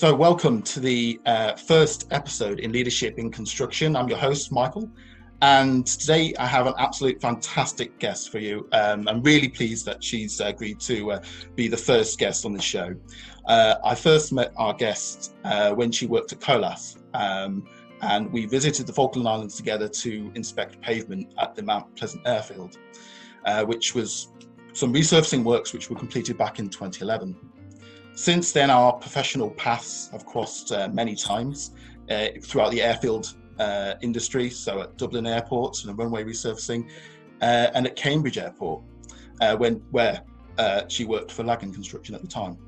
So, welcome to the uh, first episode in Leadership in Construction. I'm your host, Michael, and today I have an absolute fantastic guest for you. Um, I'm really pleased that she's agreed to uh, be the first guest on the show. Uh, I first met our guest uh, when she worked at Colas, um, and we visited the Falkland Islands together to inspect pavement at the Mount Pleasant airfield, uh, which was some resurfacing works which were completed back in 2011. Since then, our professional paths have crossed uh, many times uh, throughout the airfield uh, industry, so at Dublin Airport and runway resurfacing, uh, and at Cambridge Airport, uh, when where uh, she worked for Lagan Construction at the time.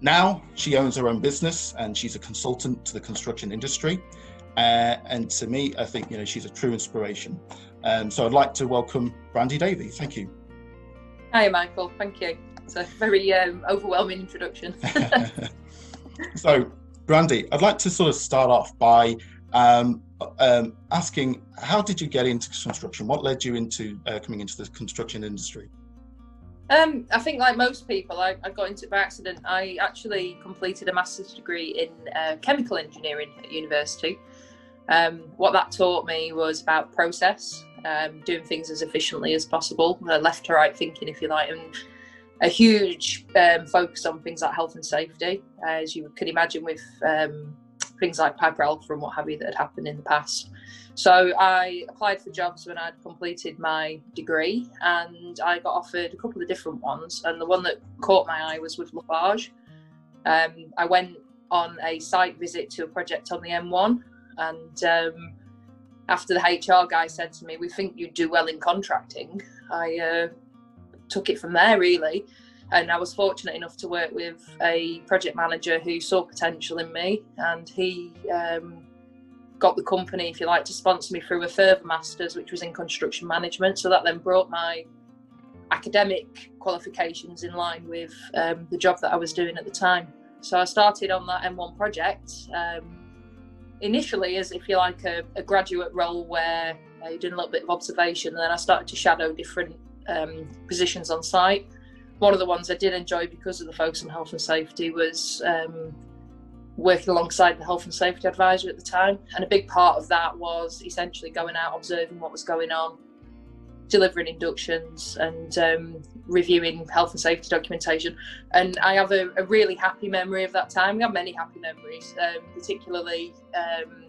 Now she owns her own business and she's a consultant to the construction industry. and to me, I think you know she's a true inspiration. Um, so I'd like to welcome Brandy Davey. Thank you. Hi, Michael. Thank you. It's a very um, overwhelming introduction. so, Brandy, I'd like to sort of start off by um, um, asking how did you get into construction? What led you into uh, coming into the construction industry? Um, I think, like most people, I, I, got into it by accident. I actually completed a master's degree in uh, chemical engineering at university. Um, what that taught me was about process, um, doing things as efficiently as possible, uh, left to right thinking, if you like, and a huge um, focus on things like health and safety, uh, as you can imagine with um, things like Piper Alpha and what have you that had happened in the past. So I applied for jobs when I'd completed my degree, and I got offered a couple of different ones. And the one that caught my eye was with Lafarge. Um, I went on a site visit to a project on the M1, and um, after the HR guy said to me, "We think you'd do well in contracting," I uh, took it from there really. And I was fortunate enough to work with a project manager who saw potential in me, and he um, got the company, if you like, to sponsor me through a further masters, which was in construction management. So that then brought my academic qualifications in line with um, the job that I was doing at the time. So I started on that M1 project um, initially as, if you like, a, a graduate role where I did a little bit of observation, and then I started to shadow different um, positions on site. One of the ones I did enjoy because of the focus on health and safety was um, working alongside the health and safety advisor at the time. And a big part of that was essentially going out, observing what was going on, delivering inductions, and um, reviewing health and safety documentation. And I have a, a, really happy memory of that time. We have many happy memories, um, particularly um,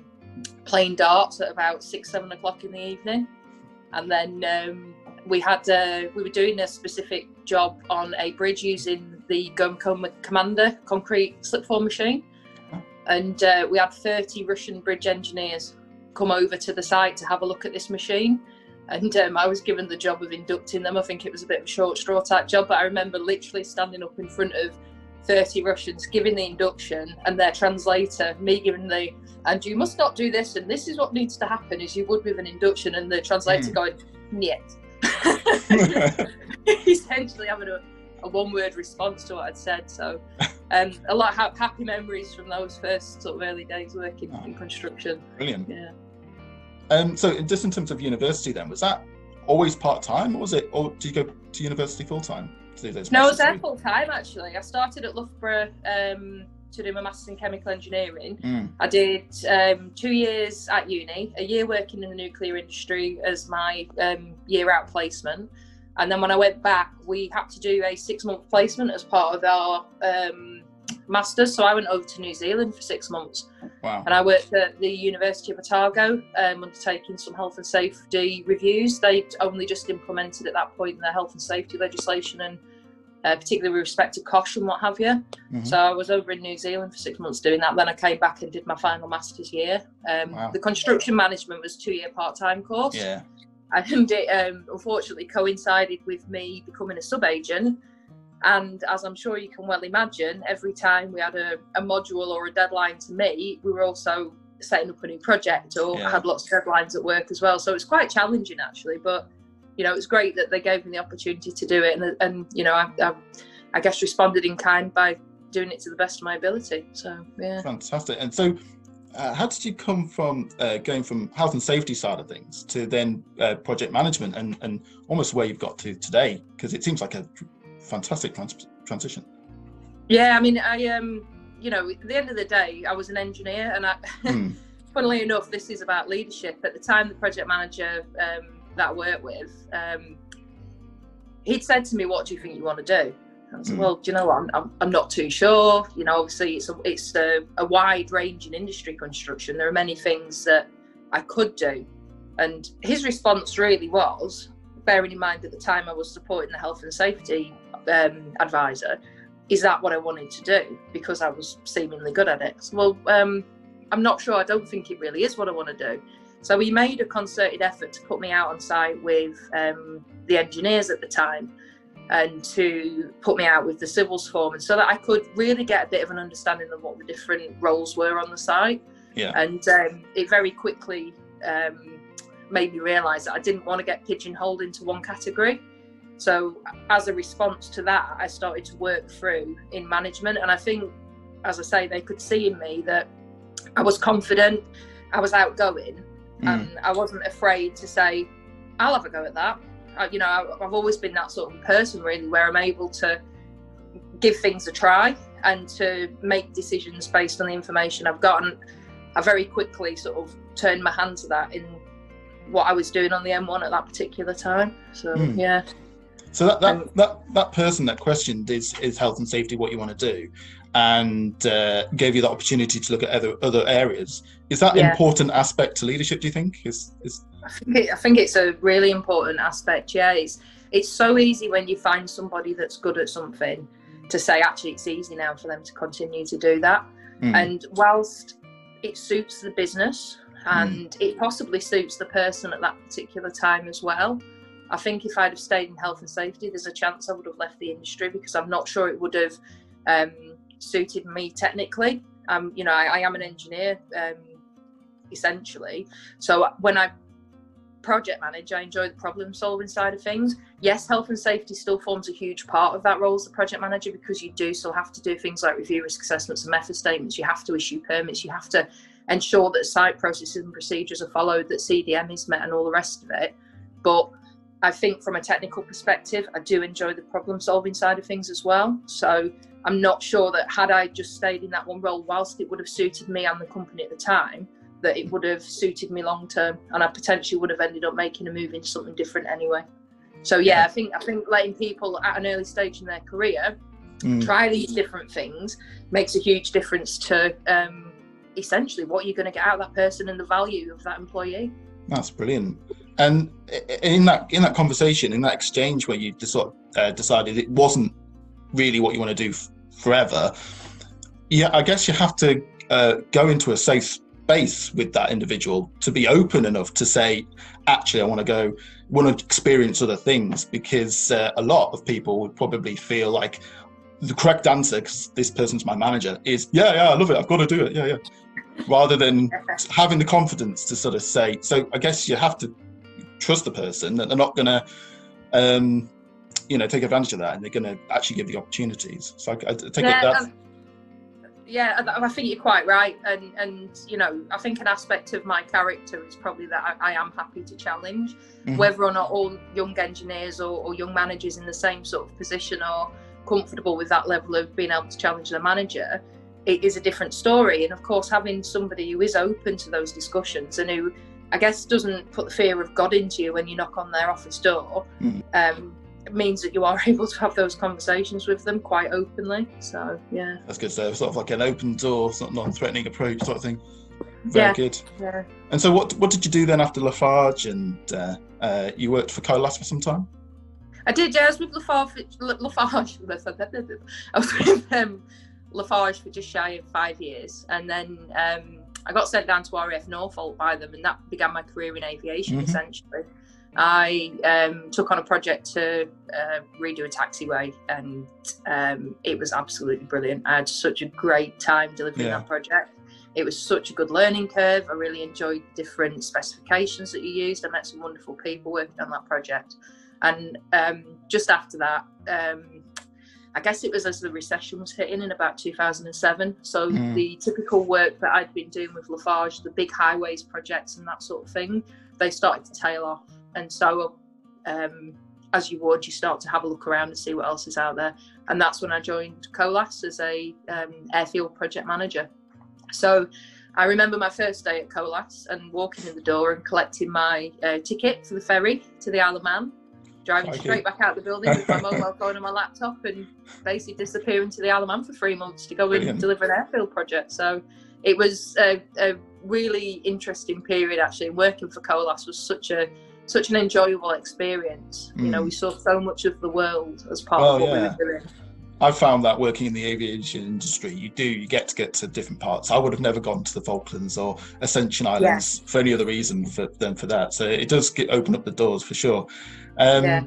playing darts at about six, seven o'clock in the evening. And then um, we had uh, we were doing a specific job on a bridge using the Gomaco Commander concrete slipform machine, and uh, we had 30 Russian bridge engineers come over to the site to have a look at this machine. And um, I was given the job of inducting them. I think it was a bit of a short straw type job, but I remember literally standing up in front of 30 Russians giving the induction and their translator, me giving the, and you must not do this, and this is what needs to happen as you would with an induction, and the translator mm. going, Niet. essentially having a, a one word response to what I'd said. So, um, a lot of happy memories from those first sort of early days working oh, in construction. Brilliant. Yeah. Um, so, just in terms of university, then, was that always part time, or was it, or did you go to university full time? No, I was there full time actually. I started at Loughborough um, to do my master's in chemical engineering. Mm. I did um, two years at uni, a year working in the nuclear industry as my um, year out placement. And then when I went back, we had to do a six month placement as part of our um, master's. So I went over to New Zealand for six months. Wow. And I worked at the University of Otago, um, undertaking some health and safety reviews. They'd only just implemented at that point their health and safety legislation and uh, particularly with respect to COSHH and what have you. Mm-hmm. So I was over in New Zealand for six months doing that. Then I came back and did my final master's year. Um, wow. The construction management was two year part time course. Yeah. And it um, unfortunately coincided with me becoming a sub agent. And as I'm sure you can well imagine, every time we had a, a module or a deadline to meet, we were also setting up a new project or yeah. had lots of deadlines at work as well. So it's quite challenging actually, but you know, it was great that they gave me the opportunity to do it, and and you know, I, I, I guess responded in kind by doing it to the best of my ability. So yeah, fantastic. And so, uh, how did you come from uh, going from health and safety side of things to then uh, project management and and almost where you've got to today? Because it seems like a fantastic trans- transition. Yeah, I mean, I um, you know, at the end of the day, I was an engineer, and I, mm. funnily enough, this is about leadership. At the time, the project manager um, that I worked with, um, he'd said to me, "What do you think you want to do?" I said, mm. "Well, do you know what? I'm, I'm, not too sure. You know, obviously, it's a, it's a, a wide range in industry construction. There are many things that I could do." And his response really was, bearing in mind at the time I was supporting the health and safety um, advisor, is that what I wanted to do? Because I was seemingly good at it. So, well, um, I'm not sure. I don't think it really is what I want to do. So he made a concerted effort to put me out on site with um, the engineers at the time and to put me out with the civils foreman so that I could really get a bit of an understanding of what the different roles were on the site. Yeah. And um, it very quickly um, made me realise that I didn't want to get pigeonholed into one category. So, as a response to that, I started to work through in management. And I think, as I say, they could see in me that I was confident, I was outgoing, mm. and I wasn't afraid to say, I'll have a go at that. I, you know, I, I've always been that sort of person, really, where I'm able to give things a try and to make decisions based on the information I've got. And I very quickly sort of turned my hand to that in what I was doing on the M1 at that particular time. So, mm. yeah. So that that, um, that that person that questioned is is health and safety what you want to do, and uh, gave you the opportunity to look at other other areas. Is that yeah. important aspect to leadership? Do you think? Is is I think, it, I think it's a really important aspect. Yeah, it's it's so easy when you find somebody that's good at something to say actually it's easy now for them to continue to do that. Mm. And whilst it suits the business and mm. it possibly suits the person at that particular time as well I think if I'd have stayed in health and safety, there's a chance I would have left the industry because I'm not sure it would have um, suited me technically. Um, you know, I, I am an engineer um, essentially. So when I project manage, I enjoy the problem solving side of things. Yes, health and safety still forms a huge part of that role as a project manager because you do still have to do things like review risk assessments and method statements. You have to issue permits. You have to ensure that site processes and procedures are followed, that CDM is met, and all the rest of it. But I think from a technical perspective, I do enjoy the problem solving side of things as well. So I'm not sure that had I just stayed in that one role, whilst it would have suited me and the company at the time, that it would have suited me long term, and I potentially would have ended up making a move into something different anyway. So yeah, I think I think letting people at an early stage in their career mm. try these different things makes a huge difference to um, essentially what you're going to get out of that person and the value of that employee. That's brilliant. And in that in that conversation, in that exchange where you just sort of uh, decided it wasn't really what you want to do f- forever, yeah, I guess you have to uh, go into a safe space with that individual to be open enough to say, actually, I want to go, want to experience other things, because uh, a lot of people would probably feel like the correct answer, because this person's my manager, is yeah, yeah, I love it, I've got to do it, yeah, yeah rather than having the confidence to sort of say so i guess you have to trust the person that they're not going to, um, you know, take advantage of that, and they're going to actually give the opportunities. So I, I take yeah, it that. yeah, I think you're quite right, and and you know, I think an aspect of my character is probably that I, I am happy to challenge, mm-hmm. whether or not all young engineers or, or young managers in the same sort of position are comfortable with that level of being able to challenge the manager it is a different story. And of course, having somebody who is open to those discussions and who I guess doesn't put the fear of God into you when you knock on their office door. Mm. Um, it means that you are able to have those conversations with them quite openly. So yeah, that's good. So sort of like an open door, sort of non-threatening approach, sort of thing. Very yeah, good. Yeah. And so, what what did you do then after Lafarge? And uh, uh, you worked for Colas for some time. I did. Yeah, I was with Lafarge. Lafarge. I was with um, Lafarge for just shy of five years, and then um, I got sent down to RAF Norfolk by them, and that began my career in aviation mm-hmm. essentially. I um, took on a project to uh, redo a taxiway, and um, it was absolutely brilliant. I had such a great time delivering yeah. that project. It was such a good learning curve. I really enjoyed different specifications that you used. I met some wonderful people working on that project. And um, just after that, um, I guess it was as the recession was hitting in about 2007. So mm. the typical work that I'd been doing with Lafarge, the big highways projects and that sort of thing, they started to tail off. And so um, as you would, you start to have a look around and see what else is out there. And that's when I joined COLAS as a um, airfield project manager. So I remember my first day at COLAS and walking in the door and collecting my uh, ticket for the ferry to the Isle of Man, driving okay. straight back out the building with my mobile phone and my laptop, and basically disappearing to the Isle of Man for three months to go Brilliant. and deliver an airfield project. So it was a, a really interesting period actually. Working for COLAS was such a such an enjoyable experience. Mm. You know, hmm. we saw so much of the world as part of what yeah. we were doing. I found that working in the aviation industry, you do you get to get to different parts. I would have never gone to the Falklands or Ascension Islands yeah. for any other reason for, than for that. So it does get, open up the doors for sure. Um, yeah.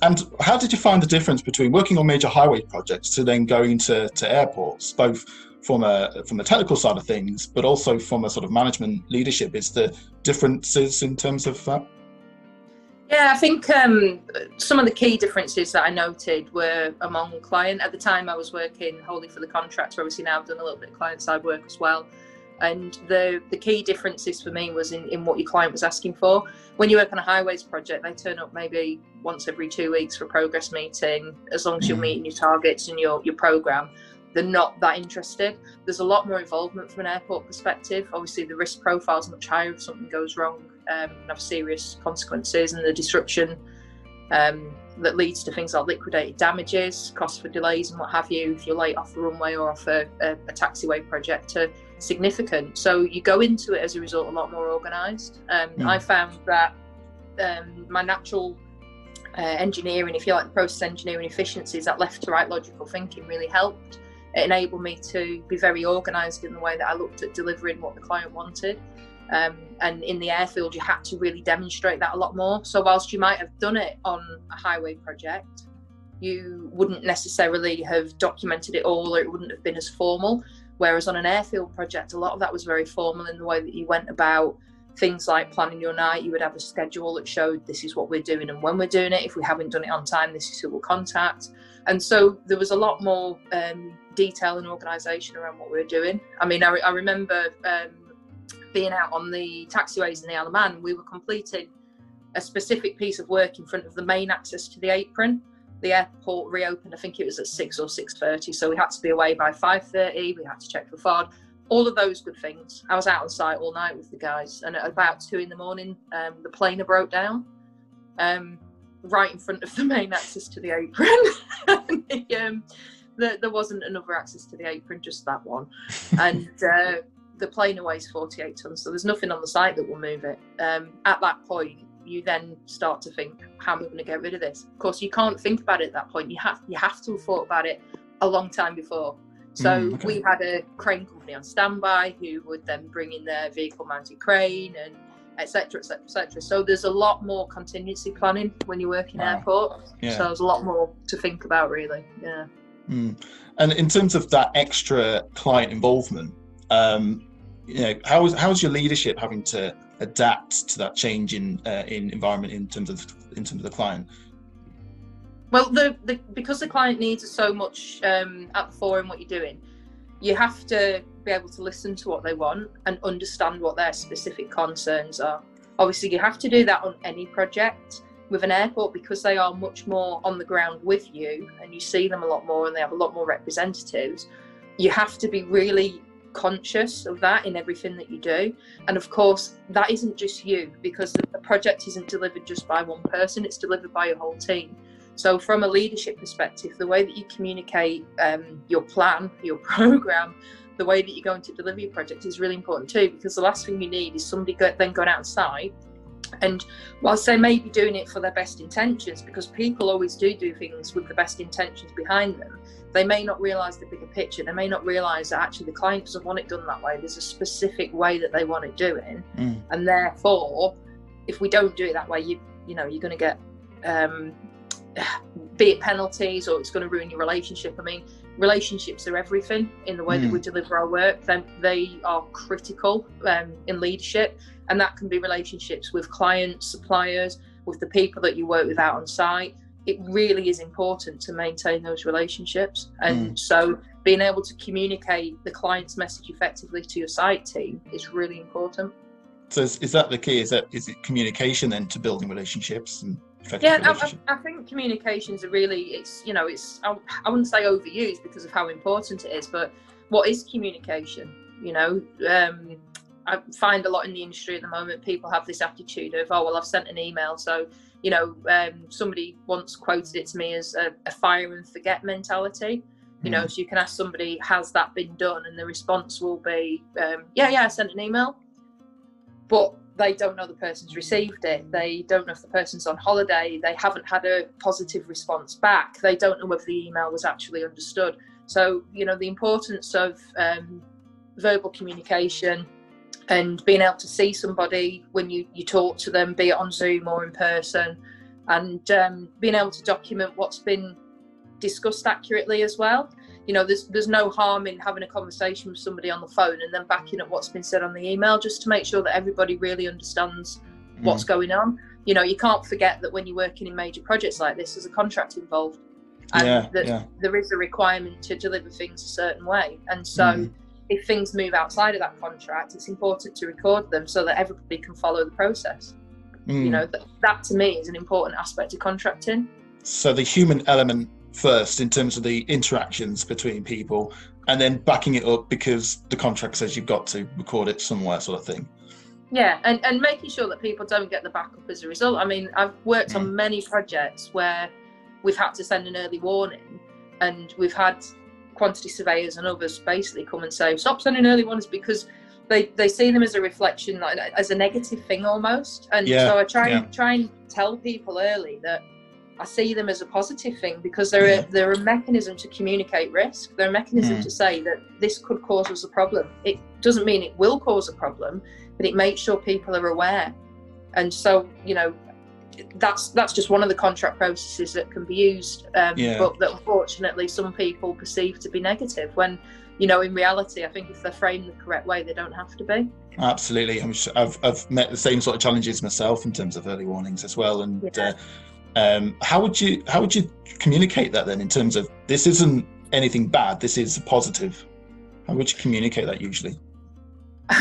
And how did you find the difference between working on major highway projects to then going to, to airports, both from a from a technical side of things, but also from a sort of management leadership? Is the differences in terms of that? Yeah, I think um, some of the key differences that I noted were among client. At the time, I was working wholly for the contractor. Obviously, now I've done a little bit of client side work as well. And the the key differences for me was in, in what your client was asking for. When you work on a highways project, they turn up maybe once every two weeks for a progress meeting. As long as you're mm. meeting your targets and your your program, they're not that interested. There's a lot more involvement from an airport perspective. Obviously, the risk profile is much higher if something goes wrong um, and have serious consequences, and the disruption um, that leads to things like liquidated damages, costs for delays, and what have you, if you're late off the runway or off a, a, a taxiway project, are significant. So you go into it as a result a lot more organised. Um, mm. I found that um, my natural uh, engineering, if you like, the process engineering efficiencies, that left to right logical thinking really helped. It enabled me to be very organised in the way that I looked at delivering what the client wanted. Um, and in the airfield, you had to really demonstrate that a lot more. So, whilst you might have done it on a highway project, you wouldn't necessarily have documented it all, or it wouldn't have been as formal. Whereas on an airfield project, a lot of that was very formal in the way that you went about things like planning your night. You would have a schedule that showed this is what we're doing and when we're doing it. If we haven't done it on time, this is who we'll contact. And so there was a lot more um, detail and organisation around what we were doing. I mean, I, re- I remember um, being out on the taxiways in the Isle of Man, we were completing a specific piece of work in front of the main access to the apron. The airport reopened, I think it was at six or six thirty, so we had to be away by five thirty. We had to check for FOD, all of those good things. I was out on site all night with the guys, and at about two in the morning, um, the planer broke down, um, right in front of the main access to the apron. the, um, the, there wasn't another access to the apron, just that one, and. Uh, the plane weighs 48 tons, so there's nothing on the site that will move it. Um, at that point, you then start to think, how am I going to get rid of this? Of course, you can't think about it at that point. You have you have to have thought about it a long time before. So mm, okay. we had a crane company on standby who would then bring in their vehicle mounted crane and etc etc etc so there's a lot more contingency planning when you work in wow. airport yeah. so there's a lot more to think about really yeah mm. and in terms of that extra client involvement um, you know how is how's your leadership having to adapt to that change in uh, in environment in terms of in terms of the client? Well the, the because the client needs are so much um, at the fore in what you're doing you have to be able to listen to what they want and understand what their specific concerns are. Obviously you have to do that on any project with an airport because they are much more on the ground with you and you see them a lot more and they have a lot more representatives. You have to be really conscious of that in everything that you do. And of course, that isn't just you because the project isn't delivered just by one person, it's delivered by a whole team. So, from a leadership perspective, the way that you communicate um, your plan, your program, the way that you're going to deliver your project is really important too. Because the last thing you need is somebody then going outside and whilst they may be doing it for their best intentions, because people always do do things with the best intentions behind them, they may not realize the bigger picture. They may not realize that actually the client doesn't want it done that way. There's a specific way that they want it doing, mm. and therefore, if we don't do it that way, you you know you're going to get um, be it penalties or it's going to ruin your relationship. I mean, relationships are everything in the way mm. that we mm. deliver our work. Then they are critical um, in leadership, and that can be relationships with clients, suppliers, with the people that you work with out on site. It really is important to maintain those relationships, and mm. so being able to communicate the client's message effectively to your site team is really important. So is, is that the key? Is that is it communication then to building relationships? And... yeah, I, I, think communications are really it's you know it's I, I wouldn't say overused because of how important it is, but what is communication? You know, um, I find a lot in the industry at the moment people have this attitude of oh well I've sent an email so you know um, somebody once quoted it to me as a, a fire and forget mentality you know hmm. so you can ask somebody has that been done and the response will be um, yeah yeah i sent an email but they don't know the person's received it. They don't know if the person's on holiday. They haven't had a positive response back. They don't know whether the email was actually understood. So you know the importance of um, verbal communication and being able to see somebody when you, you talk to them be it on zoom or in person and um, being able to document what's been discussed accurately as well. You know, there's there's no harm in having a conversation with somebody on the phone and then backing up what's been said on the email, just to make sure that everybody really understands mm. what's going on. You know, you can't forget that when you're working in major projects like this, there's a contract involved, and yeah, that yeah. there is a requirement to deliver things a certain way. And so, mm. if things move outside of that contract, it's important to record them so that everybody can follow the process. Mm. You know, that, that to me is an important aspect of contracting. So the human element first in terms of the interactions between people and then backing it up because the contract says you've got to record it somewhere sort of thing yeah and, and making sure that people don't get the backup as a result i mean i've worked mm. on many projects where we've had to send an early warning and we've had quantity surveyors and others basically come and say stop sending early warnings because they, they see them as a reflection like as a negative thing almost and yeah, so i try yeah. and try and tell people early that I see them as a positive thing because they're yeah. a, they're a mechanism to communicate risk. They're a mechanism mm. to say that this could cause us a problem. It doesn't mean it will cause a problem, but it makes sure people are aware. And so, you know, that's that's just one of the contract processes that can be used, um, yeah. but that unfortunately some people perceive to be negative. When you know, in reality, I think if they're framed the correct way, they don't have to be. Absolutely, i have I've met the same sort of challenges myself in terms of early warnings as well, and. Yeah. Uh, um, how would you how would you communicate that then in terms of this isn't anything bad, this is positive? How would you communicate that usually?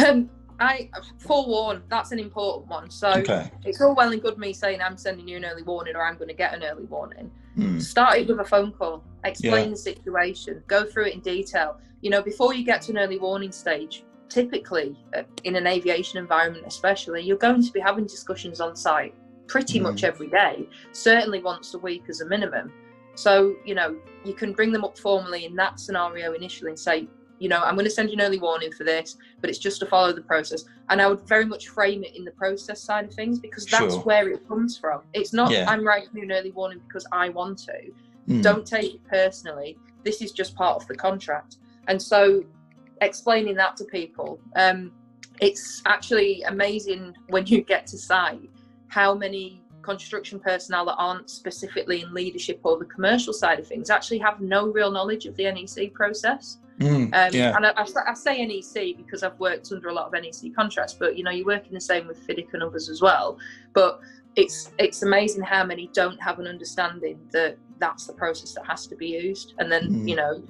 Um, I forewarn. That's an important one. So okay. it's all well and good me saying I'm sending you an early warning or I'm going to get an early warning. Mm. Start it with a phone call. Explain yeah. the situation. Go through it in detail. You know, before you get to an early warning stage, typically uh, in an aviation environment, especially, you're going to be having discussions on site pretty mm. much every day, certainly once a week as a minimum. So, you know, you can bring them up formally in that scenario initially and say, you know, I'm going to send you an early warning for this, but it's just to follow the process. And I would very much frame it in the process side of things because that's sure. where it comes from. It's not, yeah. I'm writing you an early warning because I want to. Mm. Don't take it personally. This is just part of the contract. And so, explaining that to people, um, it's actually amazing when you get to site how many construction personnel that aren't specifically in leadership or the commercial side of things actually have no real knowledge of the NEC process. Mm, um, yeah. And I, I, say NEC because I've worked under a lot of NEC contracts, but you know, you're working the same with FIDIC and others as well. But it's it's amazing how many don't have an understanding that that's the process that has to be used. And then mm. you know,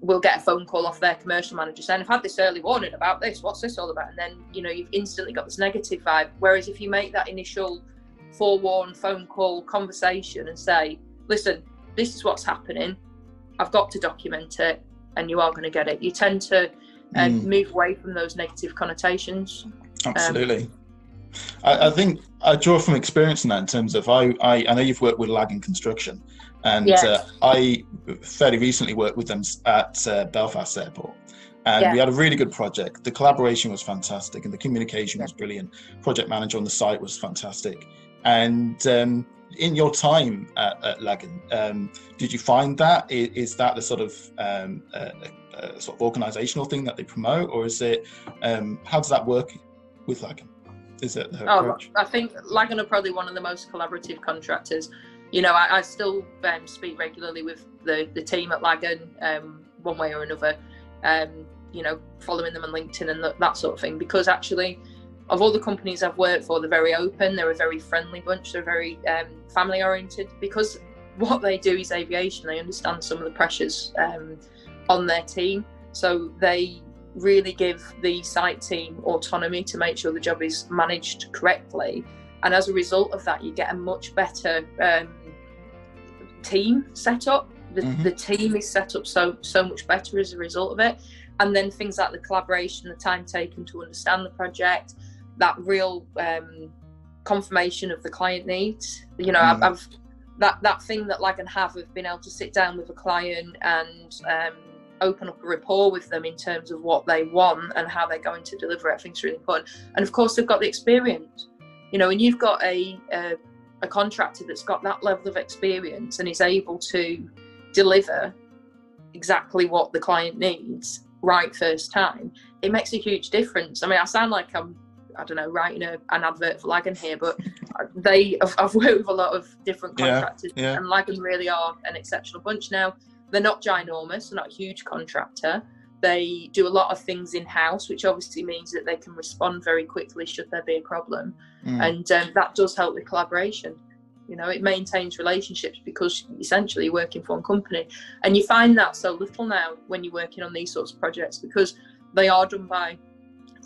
we'll get a phone call off their commercial manager saying, I've had this early warning about this, what's this all about? And then, you know, you've instantly got this negative vibe. Whereas if you make that initial forewarn phone call conversation and say, listen, this is what's happening, I've got to document it, and you are going to get it, you tend to um, mm. move away from those negative connotations. Absolutely. Um, I, I, think I draw from experience in that in terms of I, I, I know you've worked with Lagan Construction, and yes. uh, I fairly recently worked with them at uh, Belfast Airport. And yeah. we had a really good project. The collaboration was fantastic, and the communication yeah. was brilliant. Project manager on the site was fantastic. And um, in your time at, at Lagan, um, did you find that is, is that the sort of um, sort of organisational thing that they promote, or is it um, how does that work with Lagan? Is it oh, approach? I think Lagan are probably one of the most collaborative contractors. You know, I, I still um, speak regularly with the, the team at Lagan, um, one way or another. Um, you know, following them on LinkedIn and that sort of thing, because actually, of all the companies I've worked for, they're very open. They're a very friendly bunch. They're very um, family oriented because what they do is aviation. They understand some of the pressures um, on their team, so they really give the site team autonomy to make sure the job is managed correctly and as a result of that, you get a much better um, team set up. The, mm-hmm. the team is set up so so much better as a result of it, and then things like the collaboration, the time taken to understand the project, that real um, confirmation of the client needs. You know, mm. I've, I've, that that thing that like and have of being able to sit down with a client and um, open up a rapport with them in terms of what they want and how they're going to deliver it. I think is really important. And of course, they've got the experience. You know, and you've got a, a a contractor that's got that level of experience and is able to deliver exactly what the client needs right first time, it makes a huge difference. I mean, I sound like I'm, I don't know, writing a, an advert for Lagan here, but they, I've, I've, worked with a lot of different contractors, yeah, yeah. and Lagan really are an exceptional bunch. Now, they're not ginormous, they're not a huge contractor. They do a lot of things in house, which obviously means that they can respond very quickly should there be a problem, mm. and um, that does help with collaboration. You know, it maintains relationships because essentially you're working for one company, and you find that so little now when you're working on these sorts of projects because they are done by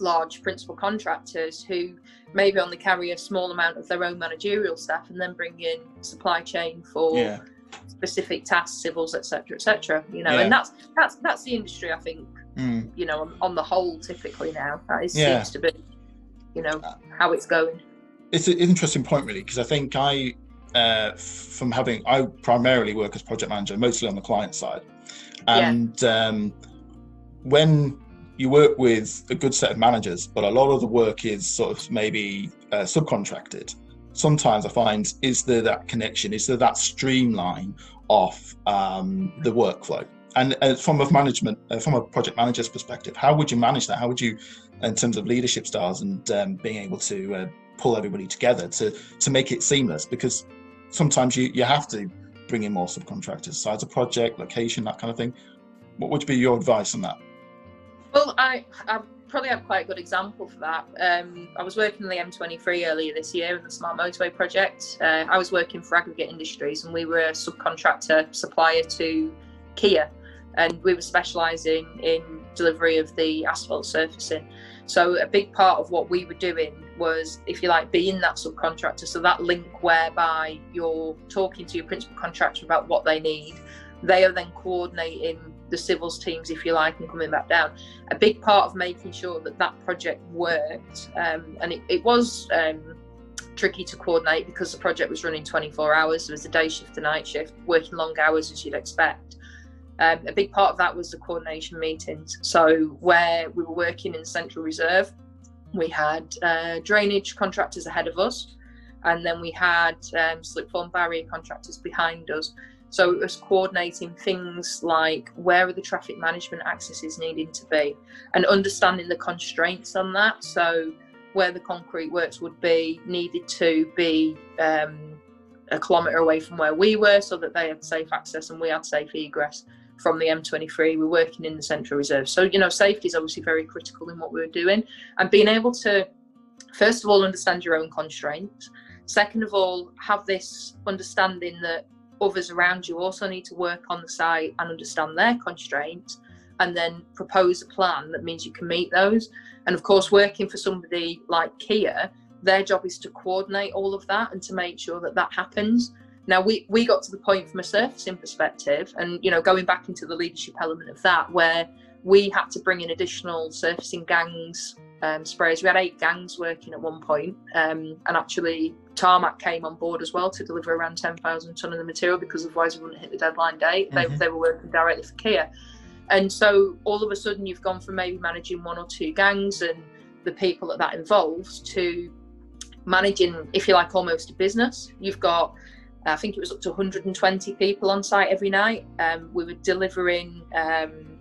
large principal contractors who maybe only carry a small amount of their own managerial staff and then bring in supply chain for yeah. Specific tasks, civils, etc., etc. You know, yeah. and that's that's that's the industry I think. Mm. You know, on, on, the whole, typically now that is, yeah. seems to be, you know, how it's going. It's an interesting point, really, because I think I uh, from having I primarily work as project manager, mostly on the client side, and yeah. um, when you work with a good set of managers, but a lot of the work is sort of maybe uh, subcontracted. Sometimes I find is there that connection? Is there that streamline of um, the workflow? And uh, from a management, uh, from a project manager's perspective, how would you manage that? How would you, in terms of leadership styles and um, being able to uh, pull everybody together to to make it seamless? Because sometimes you, you have to bring in more subcontractors, size of project, location, that kind of thing. What would be your advice on that? Well, I, I probably have quite a good example for that. Um, I was working on the M23 earlier this year in the Smart Motorway project. Uh, I was working for Aggregate Industries and we were a subcontractor supplier to Kier and we were specialising in delivery of the asphalt surfacing. So a big part of what we were doing was, if you like, being that subcontractor. So that link whereby you're talking to your principal contractor about what they need. They are then coordinating the civils teams, if you like, and coming back down. A big part of making sure that that project worked, um, and it, it was um, tricky to coordinate because the project was running 24 hours. There was a day shift, a night shift, working long hours as you'd expect. Um, a big part of that was the coordination meetings. So where we were working in Central Reserve, we had uh, drainage contractors ahead of us, and then we had um, slip form barrier contractors behind us. So it was coordinating things like where are the traffic management accesses needing to be, and understanding the constraints on that. So where the concrete works would be needed to be um, a kilometre away from where we were, so that they had safe access and we had safe egress from the M23. We're working in the Central Reserve. So, you know, safety is obviously very critical in what we're doing. And being able to, first of all, understand your own constraints. Second of all, have this understanding that others around you also need to work on the site and understand their constraints and then propose a plan that means you can meet those. And of course, working for somebody like Kier, their job is to coordinate all of that and to make sure that that happens. Now we we got to the point from a surfacing perspective, and you know going back into the leadership element of that, where we had to bring in additional surfacing gangs, um, sprayers. We had eight gangs working at one point, um, and actually Tarmac came on board as well to deliver around ten thousand ton of the material because otherwise we wouldn't hit the deadline date. Mm-hmm. They they were working directly for Kier, and so all of a sudden you've gone from maybe managing one or two gangs and the people that that involves to managing, if you like, almost a business. You've got I think it was up to 120 people on site every night. Um, we were delivering um,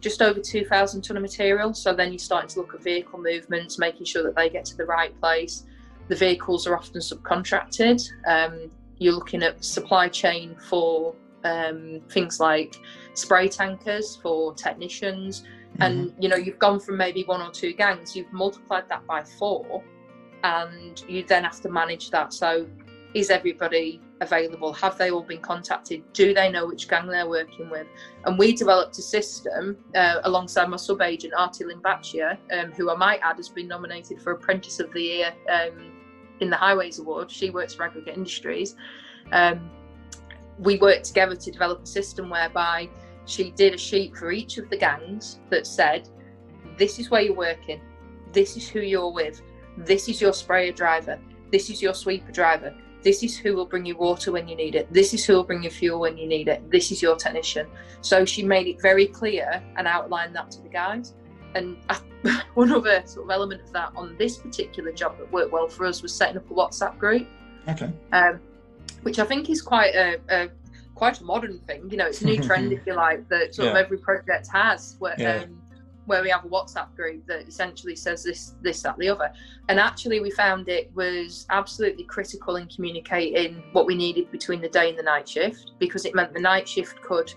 just over 2,000 ton of material. So then you're starting to look at vehicle movements, making sure that they get to the right place. The vehicles are often subcontracted. Um, you're looking at supply chain for um, things like spray tankers for technicians. Mm-hmm. And you know, you've gone from maybe one or two gangs, you've multiplied that by four, and you then have to manage that. So is everybody available? Have they all been contacted? Do they know which gang they're working with? And we developed a system uh, alongside my sub agent, Artie Limbachia, um, who I might add has been nominated for Apprentice of the Year um, in the Highways Award. She works for Aggregate Industries. Um, we worked together to develop a system whereby she did a sheet for each of the gangs that said, This is where you're working, this is who you're with, this is your sprayer driver, this is your sweeper driver, this is who will bring you water when you need it, this is who will bring you fuel when you need it, this is your technician. So she made it very clear and outlined that to the guys. And one other sort of element of that on this particular job that worked well for us was setting up a WhatsApp group. Okay. Um, which I think is quite a, a quite a modern thing. You know, it's a new trend, if you like, that sort yeah. of every project has, where yeah. um, where we have a WhatsApp group that essentially says this, this, that, the other. And actually, we found it was absolutely critical in communicating what we needed between the day and the night shift because it meant the night shift could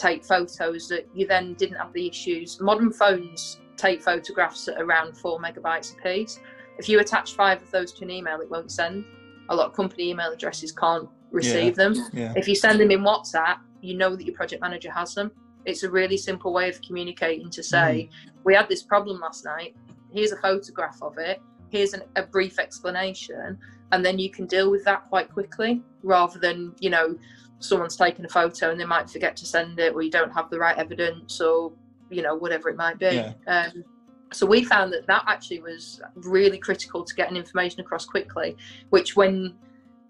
take photos that you then didn't have the issues. Modern phones take photographs at around four megabytes a piece. If you attach five of those to an email, it won't send. A lot of company email addresses can't receive yeah. them. Yeah. If you send them in WhatsApp, you know that your project manager has them. It's a really simple way of communicating to say, mm. we had this problem last night. Here's a photograph of it. Here's an, a brief explanation. And then you can deal with that quite quickly rather than, you know, someone's taken a photo and they might forget to send it or you don't have the right evidence or, you know, whatever it might be. Yeah. Um, so we found that that actually was really critical to getting information across quickly, which when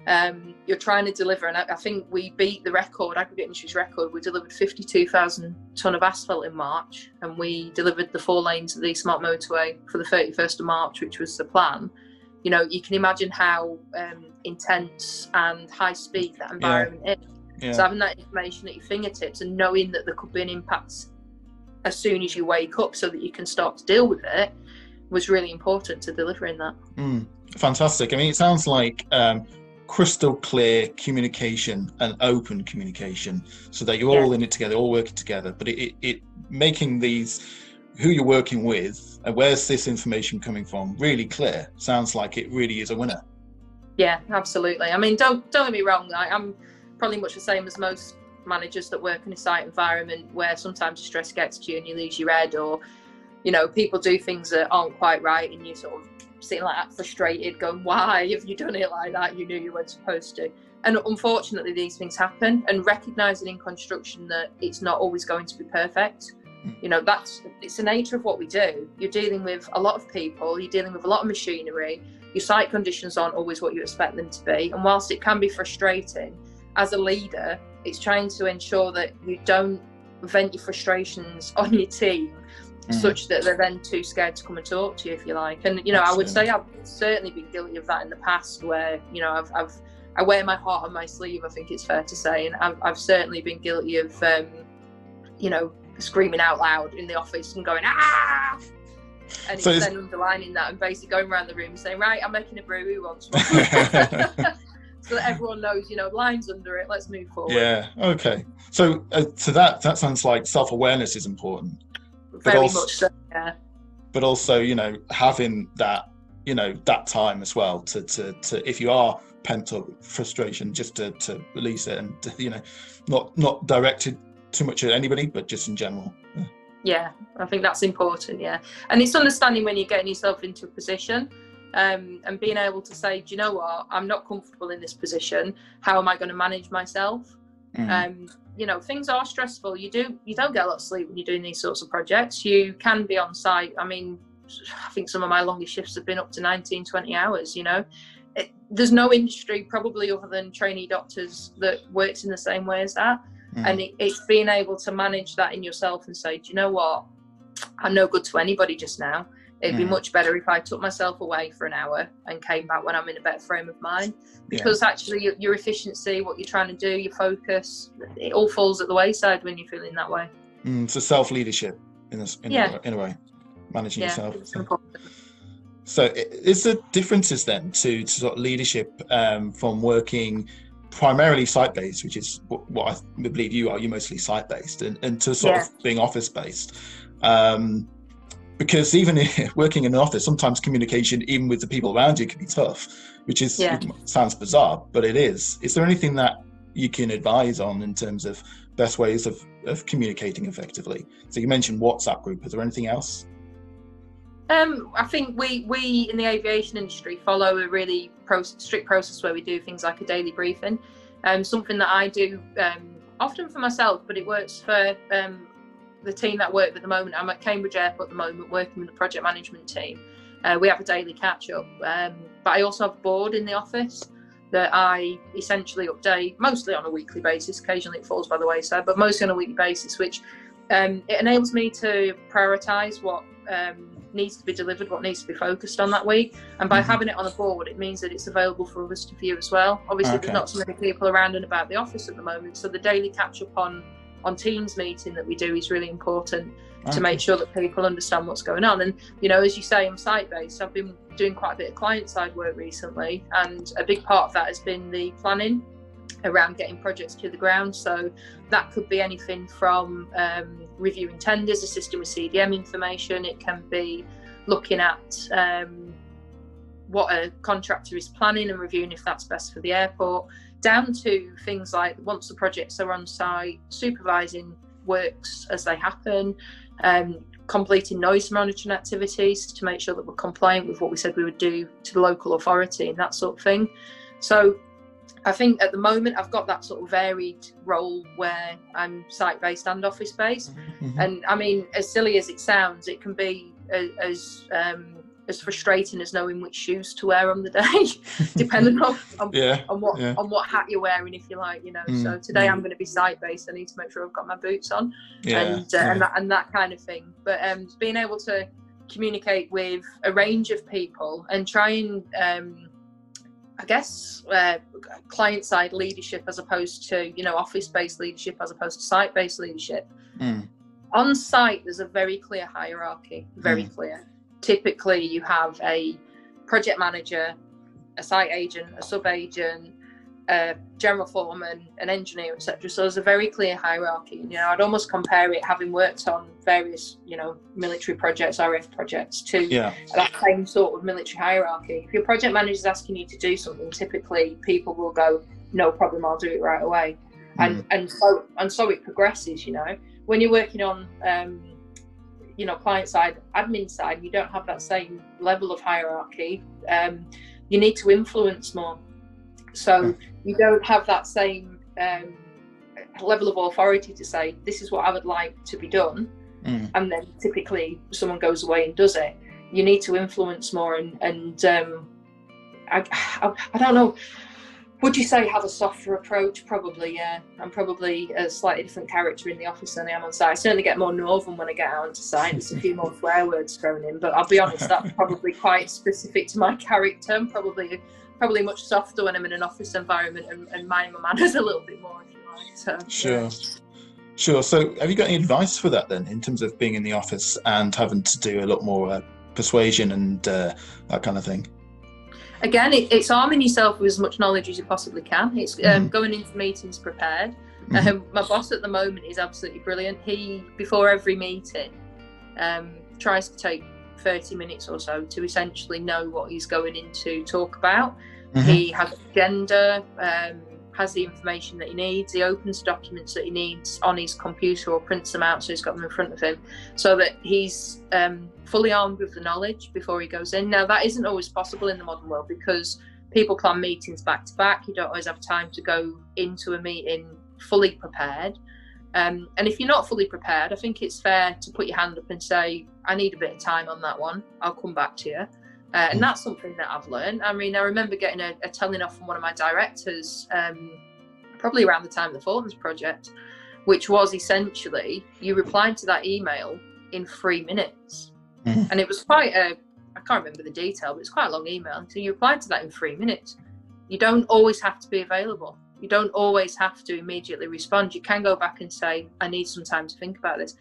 um, you're trying to deliver, and I, I, think we beat the record, aggregate industries record. We delivered 52,000 tonne of asphalt in March, and we delivered the four lanes of the smart motorway for the 31st of March, which was the plan. You know, you can imagine how um, intense and high speed that environment yeah. is. Yeah. So having that information at your fingertips and knowing that there could be an impact as soon as you wake up, so that you can start to deal with it, was really important to delivering that. Mm, fantastic. I mean, it sounds like um, crystal clear communication and open communication so that you're yeah. all in it together all working together but it, it, it, making these who you're working with and where's this information coming from really clear sounds like it really is a winner yeah absolutely i mean don't don't get me wrong I, i'm probably much the same as most managers that work in a site environment where sometimes stress gets to you and you lose your head or you know people do things that aren't quite right and you sort of sitting like that frustrated, going, Why have you done it like that? You knew you weren't supposed to. And unfortunately, these things happen. And recognizing in construction that it's not always going to be perfect. Mm. You know, that's it's the nature of what we do. You're dealing with a lot of people, you're dealing with a lot of machinery. Your site conditions aren't always what you expect them to be. And whilst it can be frustrating, as a leader, it's trying to ensure that you don't vent your frustrations on your team mm. such that they're then too scared to come and talk to you if you like and you know Absolutely. i would say i've certainly been guilty of that in the past where you know i've, I've i wear my heart on my sleeve i think it's fair to say and i've, I've certainly been guilty of um, you know screaming out loud in the office and going ah and so then underlining that and basically going around the room saying right i'm making a brew who wants one so that everyone knows, you know, lines under it. Let's move forward. Yeah. Okay. So, uh, so that that sounds like self awareness is important very also, much so. Yeah. But also, you know, having that, you know, that time as well to to to if you are pent up frustration, just to to release it and you know, not not directed too much at anybody, but just in general. Yeah. yeah, I think that's important. Yeah, and it's understanding when you're getting yourself into a position. Um, and being able to say, do you know what? I'm not comfortable in this position. How am I going to manage myself? Mm. Um, you know things are stressful you do you don't get a lot of sleep when you're doing these sorts of projects you can be on site i mean i think some of my longest shifts have been up to 19 20 hours you know it, there's no industry probably other than trainee doctors that works in the same way as that mm. and it, it's being able to manage that in yourself and say do you know what i'm no good to anybody just now It'd be mm. much better if I took myself away for an hour and came back when I'm in a better frame of mind. Because yeah. actually, your, your, efficiency, what you're trying to do, your focus, it all falls at the wayside when you're feeling that way. Mm, so self leadership in a, in, yeah. a, in a way, managing yeah, yourself. So. is there differences then to, to sort of leadership um, from working primarily site based, which is what, what, I believe you are, you're mostly site based, and, and to sort of being office based? Um, because even working in an office, sometimes communication, even with the people around you, can be tough, which is yeah. sounds bizarre, but it is. Is there anything that you can advise on in terms of best ways of, of communicating effectively? So you mentioned WhatsApp group. Is there anything else? Um, I think we we in the aviation industry follow a really pro- strict process where we do things like a daily briefing. Um, something that I do um, often for myself, but it works for um, the team that work at the moment. I'm at Cambridge Airport at the moment, working with the project management team. Uh, we have a daily catch up, um, but I also have a board in the office that I essentially update mostly on a weekly basis. Occasionally it falls by the wayside, but mostly on a weekly basis, which um, it enables me to prioritise what um, needs to be delivered, what needs to be focused on that week. And by mm-hmm. having it on a board, it means that it's available for others to view as well. Obviously, okay. there's not so many people around and about the office at the moment, so the daily catch up on on Teams meeting that we do is really important okay. to make sure that people understand what's going on. And you know, as you say, I'm site based. I've been doing quite a bit of client side work recently, and a big part of that has been the planning around getting projects to the ground. So that could be anything from um, reviewing tenders, assisting with CDM information. It can be looking at um, what a contractor is planning and reviewing if that's best for the airport, down to things like once the projects are on site, supervising works as they happen, um, completing noise monitoring activities to make sure that we're compliant with what we said we would do to the local authority and that sort of thing. So I think at the moment I've got that sort of varied role where I'm site based and office based. Mm-hmm. mm-hmm. And I mean, as silly as it sounds, it can be as um, as frustrating as knowing which shoes to wear on the day, depending on on, yeah, on what yeah. on what hat you're wearing, if you like. You know, mm, so today mm. I'm going to be site based. I need to make sure I've got my boots on, yeah, and uh, and that and that kind of thing. But um, being able to communicate with a range of people and try and um, I guess uh, client side leadership as opposed to you know office based leadership as opposed to site based leadership. Mm. On site, there's a very clear hierarchy, very mm. clear. Typically, you have a project manager, a site agent, a sub agent, a general foreman, an engineer, etc. So there's a very clear hierarchy. You know, I'd almost compare it, having worked on various, you know, military projects, RF projects, to yeah. that same sort of military hierarchy. If your project manager is asking you to do something, typically people will go, "No problem, I'll do it right away," mm. and and so and so it progresses. You know, when you're working on um, you know client side admin side you don't have that same level of hierarchy um, you need to influence more so you don't have that same um, level of authority to say, this is what I would like to be done. Mm. And then typically someone goes away and does it. You need to influence more. And, and um, I, I, I don't know. Would you say have a softer approach? Probably, yeah. I'm probably a slightly different character in the office than I am on site. I certainly get more northern when I get out onto site. There's a few more swear words thrown in, but I'll be honest, that's probably quite specific to my character. I'm probably probably much softer when I'm in an office environment and, and mind my manners a little bit more, if you like. So, sure. Yeah. Sure. So, have you got any advice for that then, in terms of being in the office and having to do a lot more uh, persuasion and uh, that kind of thing? Again, it, it's arming yourself with as much knowledge as you possibly can. It's um, mm-hmm. going into meetings prepared. Mm-hmm. Um, my boss at the moment is absolutely brilliant. He, before every meeting, um, tries to take 30 minutes or so to essentially know what he's going in to talk about. Mm-hmm. He has agenda, um, has the information that he needs. He opens documents that he needs on his computer or prints them out so he's got them in front of him so that he's um, fully armed with the knowledge before he goes in. Now, that isn't always possible in the modern world because people plan meetings back to back. You don't always have time to go into a meeting fully prepared. Um, and if you're not fully prepared, I think it's fair to put your hand up and say, I need a bit of time on that one. I'll come back to you. Uh, and mm. that's something that I've learned. I mean, I remember getting a, a telling off from one of my directors, um, probably around the time of the Fortons project, which was essentially you replied to that email in three minutes. Mm. And it was quite a, I can't remember the detail, but it's quite a long email. And so you replied to that in three minutes. You don't always have to be available you don't always have to immediately respond. You can go back and say, I need some time to think about this.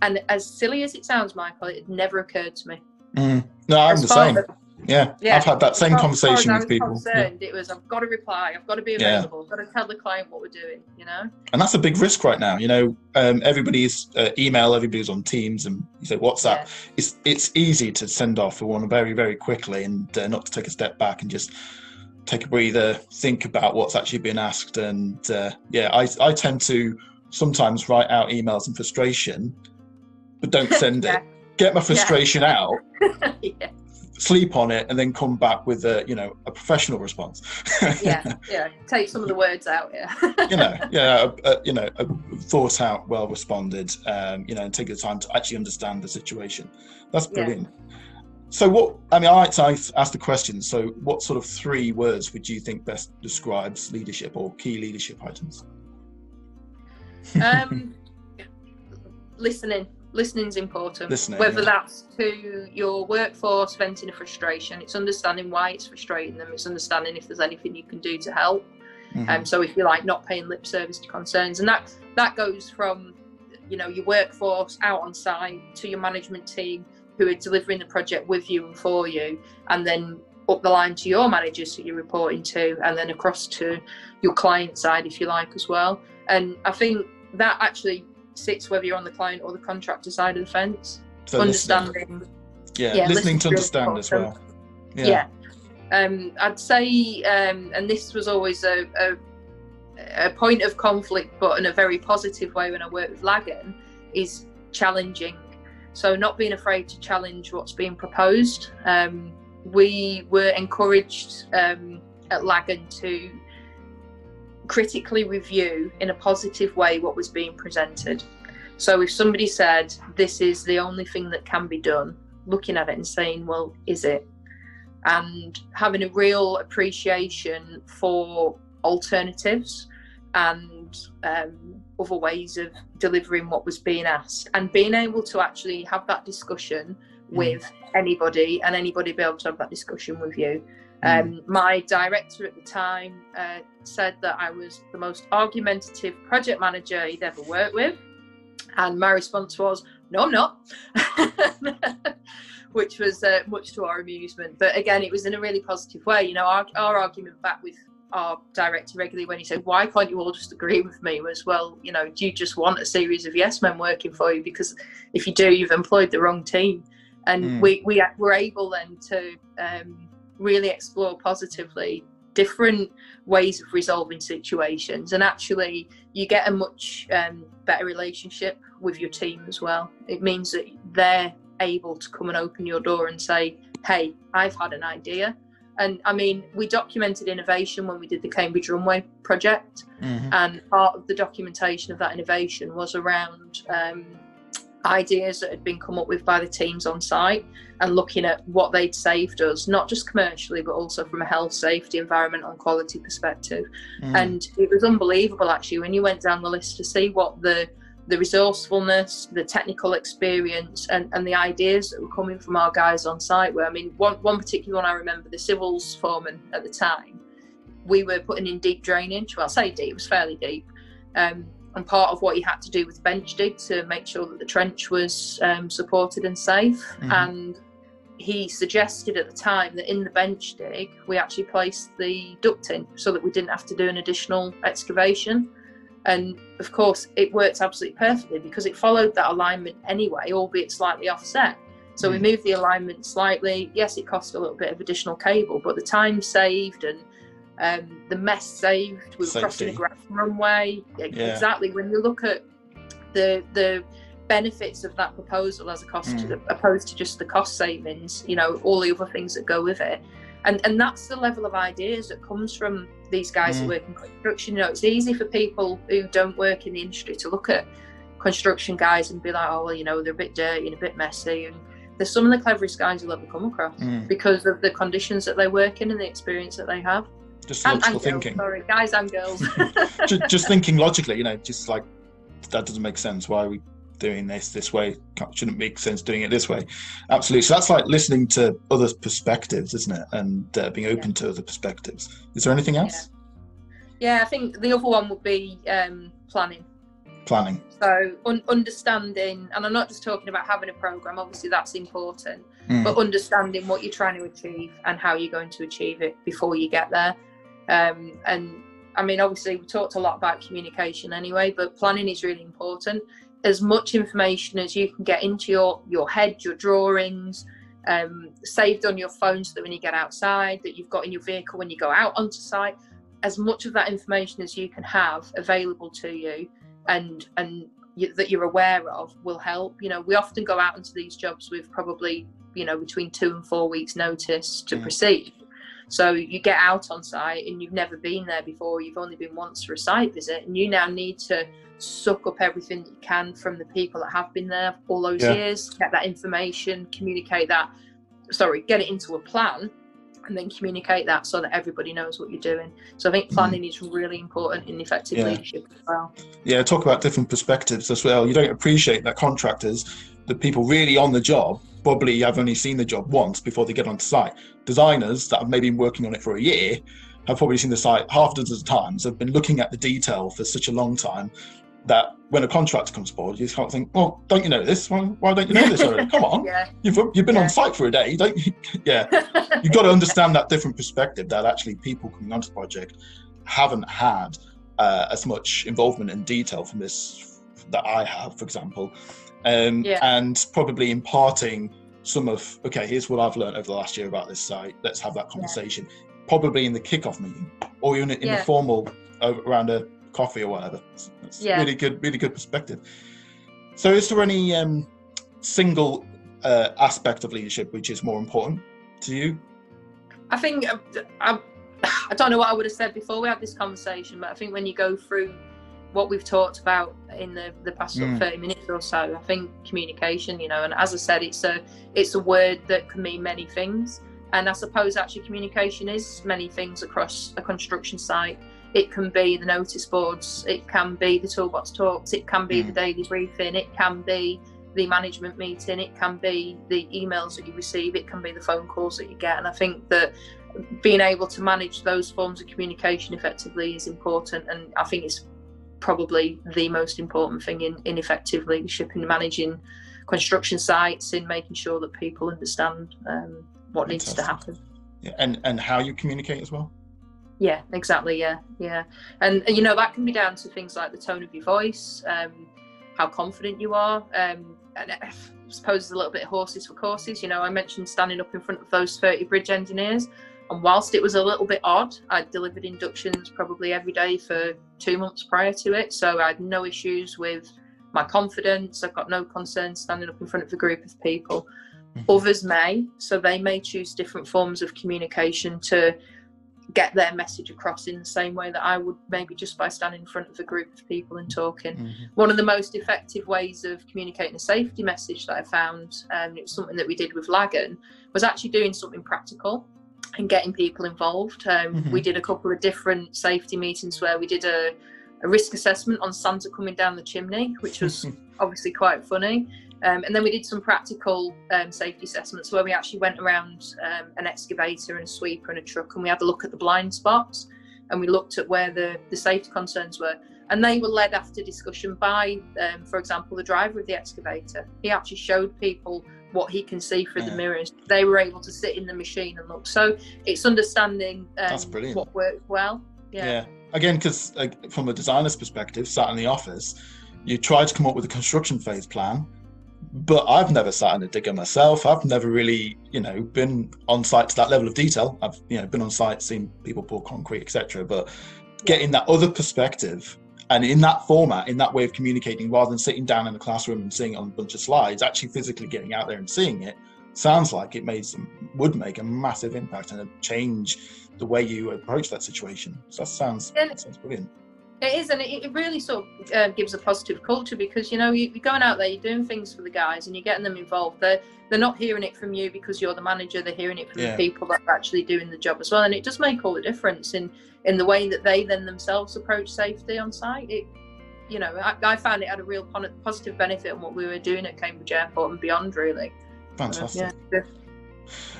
And as silly as it sounds, Michael, it never occurred to me. Mm. No, I'm as the same. Of, yeah, yeah, I've had that same conversation with people. Concerned, yeah. It was, I've got to reply, I've got to be available, yeah. I've got to tell the client what we're doing, you know? And that's a big risk right now. You know, um, everybody's uh, email, everybody's on Teams and you say WhatsApp. Yeah. It's, it's easy to send off for one very, very quickly and uh, not to take a step back and just take a breather, think about what's actually been asked, and uh, yeah, I I tend to sometimes write out emails in frustration, but don't send yeah. it. Get my frustration yeah. out, yeah. sleep on it, and then come back with a you know a professional response. yeah, yeah. Take some of the words out. Yeah. you know, yeah, a, a, you know, a thought out, well responded. Um, you know, and take the time to actually understand the situation. That's brilliant. Yeah. So, what I mean, I like to ask the question. So, what sort of three words would you think best describes leadership or key leadership items? Um, listening. Listening is important. Listening, Whether yeah. that's to your workforce venting a frustration, it's understanding why it's frustrating them. It's understanding if there's anything you can do to help. Mm-hmm. Um, so if you like not paying lip service to concerns, and that that goes from you know your workforce out on site to your management team who are delivering the project with you and for you, and then up the line to your managers that you're reporting to, and then across to your client side, if you like, as well. And I think that actually sits whether you're on the client or the contractor side of the fence. So understanding. Listening. Yeah, yeah, listening to understand as well. Yeah. yeah. Um, I'd say, um, and this was always a, a, a point of conflict, but in a very positive way when I worked with Lagan, is challenging so, not being afraid to challenge what's being proposed. Um, we were encouraged um, at Lagan to critically review in a positive way what was being presented. So, if somebody said, This is the only thing that can be done, looking at it and saying, Well, is it? And having a real appreciation for alternatives and um, other ways of delivering what was being asked and being able to actually have that discussion mm. with anybody and anybody be able to have that discussion with you. Mm. Um, my director at the time uh, said that I was the most argumentative project manager he'd ever worked with. And my response was, No, I'm not. Which was uh, much to our amusement. But again, it was in a really positive way. You know, our, our argument back with our director regularly when he said, Why can't you all just agree with me? was, Well, you know, do you just want a series of yes men working for you? Because if you do, you've employed the wrong team. And mm. we, we were able then to um, really explore positively different ways of resolving situations. And actually, you get a much um, better relationship with your team as well. It means that they're able to come and open your door and say, Hey, I've had an idea and I mean, we documented innovation when we did the Cambridge Runway project, mm-hmm. and part of the documentation of that innovation was around um, ideas that had been come up with by the teams on site and looking at what they'd saved us, not just commercially, but also from a health, safety, environmental, and quality perspective. Mm. And it was unbelievable actually when you went down the list to see what the the resourcefulness, the technical experience, and, and the ideas that were coming from our guys on site were. I mean, one, one particular one I remember, the civils foreman at the time, we were putting in deep drainage. Well, I'll say deep, it was fairly deep. Um, and part of what he had to do with bench dig to make sure that the trench was um, supported and safe. Mm-hmm. And he suggested at the time that in the bench dig, we actually placed the ducting so that we didn't have to do an additional excavation. And of course, it worked absolutely perfectly because it followed that alignment anyway, albeit slightly offset. So mm. we moved the alignment slightly. Yes, it cost a little bit of additional cable, but the time saved and um, the mess saved. We were crossing the grass runway. Yeah. Exactly. When you look at the the benefits of that proposal as a cost mm. to the, opposed to just the cost savings, you know, all the other things that go with it, and and that's the level of ideas that comes from these guys mm. who work in construction. You know, it's easy for people who don't work in the industry to look at construction guys and be like, oh well, you know, they're a bit dirty and a bit messy. And there's some of the cleverest guys you'll ever come across mm. because of the conditions that they work in and the experience that they have. Just logical and thinking. Girls, sorry, guys and girls. just, just thinking logically, you know, just like that doesn't make sense. Why are we doing this this way? Shouldn't make sense doing it this way. Absolutely. So that's like listening to other perspectives isn't it? And uh, being open yeah. to other perspectives. Is there anything else? Yeah, yeah i think the other one would be um, planning. Planning. So un- understanding and i'm not just talking about having a program obviously that's important mm. but understanding what you're trying to achieve and how you're going to achieve it before you get there um, and I mean, obviously, we talked a lot about communication anyway, but planning is really important as much information as you can get into your your head, your drawings, um, saved on your phone, so that when you get outside, that you've got in your vehicle when you go out onto site, as much of that information as you can have available to you, and and you, that you're aware of will help. You know, we often go out into these jobs with probably you know between two and four weeks notice to proceed. So you get out on site and you've never been there before. You've only been once for a site visit, and you now need to suck up everything that you can from the people that have been there all those yeah. years, get that information, communicate that. Sorry, get it into a plan and then communicate that so that everybody knows what you're doing. So I think mm-hmm. planning mm. is really important in effective yeah. leadership as well. Yeah, talk about different perspectives as well. You don't appreciate that contractors, the people really on the job, probably have only seen the job once before they get on site. Designers that have maybe been working on it for a year have probably seen the site half a dozen times, have been looking at the detail for such a long time that when a contractor comes aboard, you can't think, well, don't you know this? Why, why don't you know this already? Come on, yeah. you've you've been yeah. on site for a day, don't you? yeah, you've got to understand that different perspective that actually people coming onto the project haven't had uh, as much involvement in detail from this that I have, for example, um, yeah. and probably imparting some of okay, here's what I've learned over the last year about this site. Let's have that conversation, probably in the kickoff meeting or in, in a formal uh, around a coffee or whatever. It's, yeah. really good, really good perspective. So, is there any um, single uh, aspect of leadership which is more important to you? I think uh, I, I don't know what I would have said before we had this conversation, but I think when you go through what we've talked about in the, the past mm. 30 minutes or so, I think communication, you know, and as I said, it's a it's a word that can mean many things. And I suppose actually communication is many things across a construction site. It can be the notice boards, it can be the toolbox talks, it can be mm. the daily briefing, it can be the management meeting, it can be the emails that you receive, it can be the phone calls that you get. And I think that being able to manage those forms of communication effectively is important. And I think it's probably the most important thing in, in effective leadership in managing construction sites, in making sure that people understand um, what Fantastic. needs to happen. Yeah, and, and how you communicate as well. Yeah, exactly. Yeah, yeah, and you know that can be down to things like the tone of your voice, um, how confident you are, um, and I suppose a little bit horses for courses. You know, I mentioned standing up in front of those thirty bridge engineers, and whilst it was a little bit odd, I delivered inductions probably every day for two months prior to it, so I had no issues with my confidence. I've got no concerns standing up in front of a group of people. Mm-hmm. Others may, so they may choose different forms of communication to get their message across in the same way that I would maybe just by standing in front of a group of people and talking. Mm-hmm. One of the most effective ways of communicating a safety message that I found, and um, it was something that we did with Lagan, was actually doing something practical and getting people involved. Um, mm-hmm. We did a couple of different safety meetings where we did a, a risk assessment on Santa coming down the chimney, which was obviously quite funny. Um, and then we did some practical um, safety assessments where we actually went around um, an excavator and a sweeper and a truck and we had a look at the blind spots and we looked at where the, the safety concerns were. And they were led after discussion by, um, for example, the driver of the excavator. He actually showed people what he can see through yeah. the mirrors. They were able to sit in the machine and look. So it's understanding um, what worked well. Yeah. yeah. Again, because uh, from a designer's perspective, sat in the office, you try to come up with a construction phase plan but I've never sat in a digger myself. I've never really, you know, been on site to that level of detail. I've, you know, been on site, seen people pour concrete, etc. But getting that other perspective and in that format, in that way of communicating, rather than sitting down in the classroom and seeing it on a bunch of slides, actually physically getting out there and seeing it, sounds like it made some would make a massive impact and change the way you approach that situation. So that sounds, that sounds brilliant. It is, and it, it really sort of uh, gives a positive culture because you know you, are going out there, you're doing things for the guys, and you're getting them involved. They're they're not hearing it from you because you're the manager. They're hearing it from yeah. the people that are actually doing the job as well, and it does make all the difference in in the way that they then themselves approach safety on site. It, you know, I, I found it had a real positive benefit on what we were doing at Cambridge Airport and beyond. Really, fantastic. Yeah.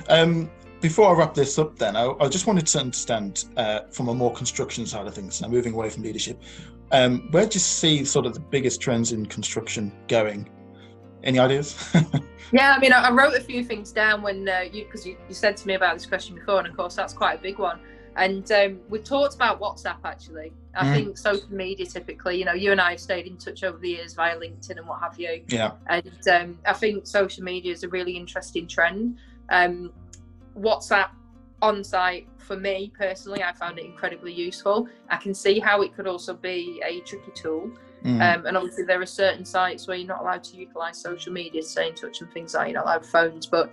Um, before I wrap this up, then I, I just wanted to understand uh, from a more construction side of things, now moving away from leadership, um, where do you see sort of the biggest trends in construction going? Any ideas? yeah, I mean, I, I, wrote a few things down when uh, you because you, you, said to me about this question before, and of course that's quite a big one. And um, we talked about WhatsApp actually. I mm. think social media typically, you know, you and I have stayed in touch over the years via LinkedIn and what have you. Yeah. And um, I think social media is a really interesting trend. Um, WhatsApp on site for me personally, I found it incredibly useful. I can see how it could also be a tricky tool. Mm. Um, and obviously, there are certain sites where you're not allowed to utilize social media to stay in touch and things like you're not allowed phones. But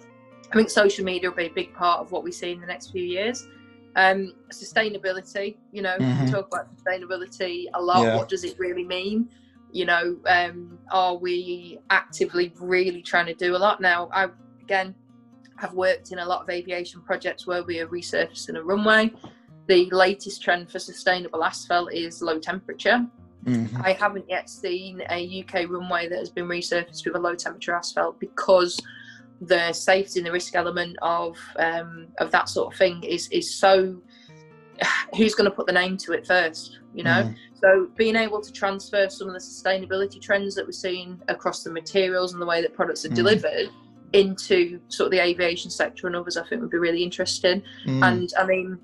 I think social media will be a big part of what we see in the next few years. Um, sustainability, you know, mm-hmm. talk about sustainability a lot. Yeah. What does it really mean? You know, um, are we actively really trying to do a lot now? I again have worked in a lot of aviation projects where we are resurfacing a runway. The latest trend for sustainable asphalt is low temperature. Mm-hmm. I haven't yet seen a UK runway that has been resurfaced with a low temperature asphalt because the safety and the risk element of um, of that sort of thing is is so. Who's going to put the name to it first? You know, mm. so being able to transfer some of the sustainability trends that we're seeing across the materials and the way that products are mm. delivered into sort of the aviation sector and others, I think would be really interesting. Mm. And I mean,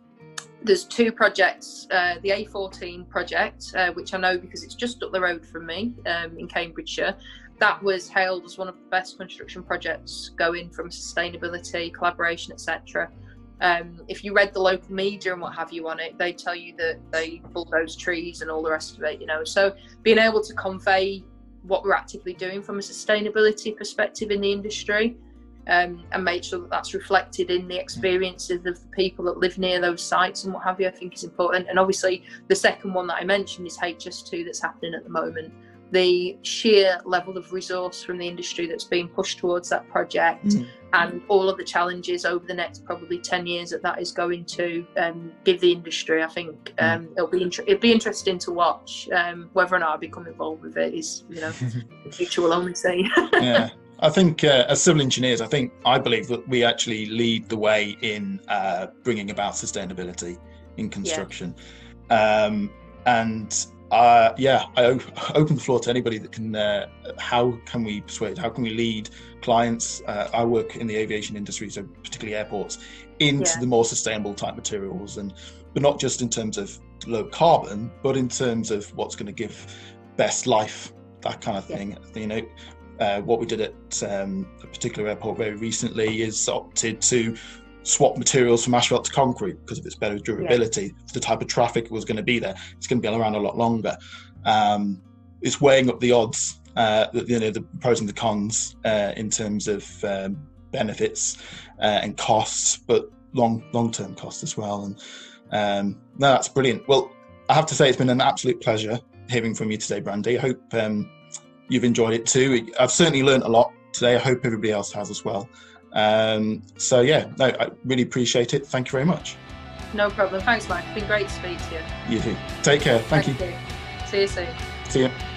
there's two projects uh, the A14 project, uh, which I know because it's just up the road from me um, in Cambridgeshire. That was hailed as one of the best construction projects going from sustainability, collaboration, etc. Um, if you read the local media and what have you on it, they tell you that they bulldoze trees and all the rest of it, you know. So being able to convey what we're actively doing from a sustainability perspective in the industry um, and make sure that that's reflected in the experiences of the people that live near those sites and what have you, I think is important. And obviously, the second one that I mentioned is HS2 that's happening at the moment. The sheer level of resource from the industry that's being pushed towards that project mm. and all of the challenges over the next probably 10 years that that is going to um, give the industry, I think mm. um, it'll be inter- it'll be interesting to watch. Um, whether or not I become involved with it is, you know, the future will only say. yeah. I think uh, as civil engineers, I think I believe that we actually lead the way in uh, bringing about sustainability in construction. Yeah. Um, and uh, yeah, I open the floor to anybody that can. Uh, how can we persuade? How can we lead clients? Uh, I work in the aviation industry, so particularly airports, into yeah. the more sustainable type materials, and but not just in terms of low carbon, but in terms of what's going to give best life, that kind of thing. Yeah. You know, uh, what we did at um, a particular airport very recently is opted to swap materials from asphalt to concrete because of its better durability. Yeah. The type of traffic was going to be there, it's going to be around a lot longer. Um, it's weighing up the odds, uh, you know, the pros and the cons uh, in terms of um, benefits uh, and costs, but long long term costs as well. And um, no, that's brilliant. Well, I have to say it's been an absolute pleasure hearing from you today, Brandy. I hope um, you've enjoyed it too. I've certainly learned a lot today. I hope everybody else has as well. Um, so yeah, no, I really appreciate it. Thank you very much. No problem. Thanks, Mike. It's been great to speak to you. You too. Take care. Thank, Thank you. you. See you soon. See you.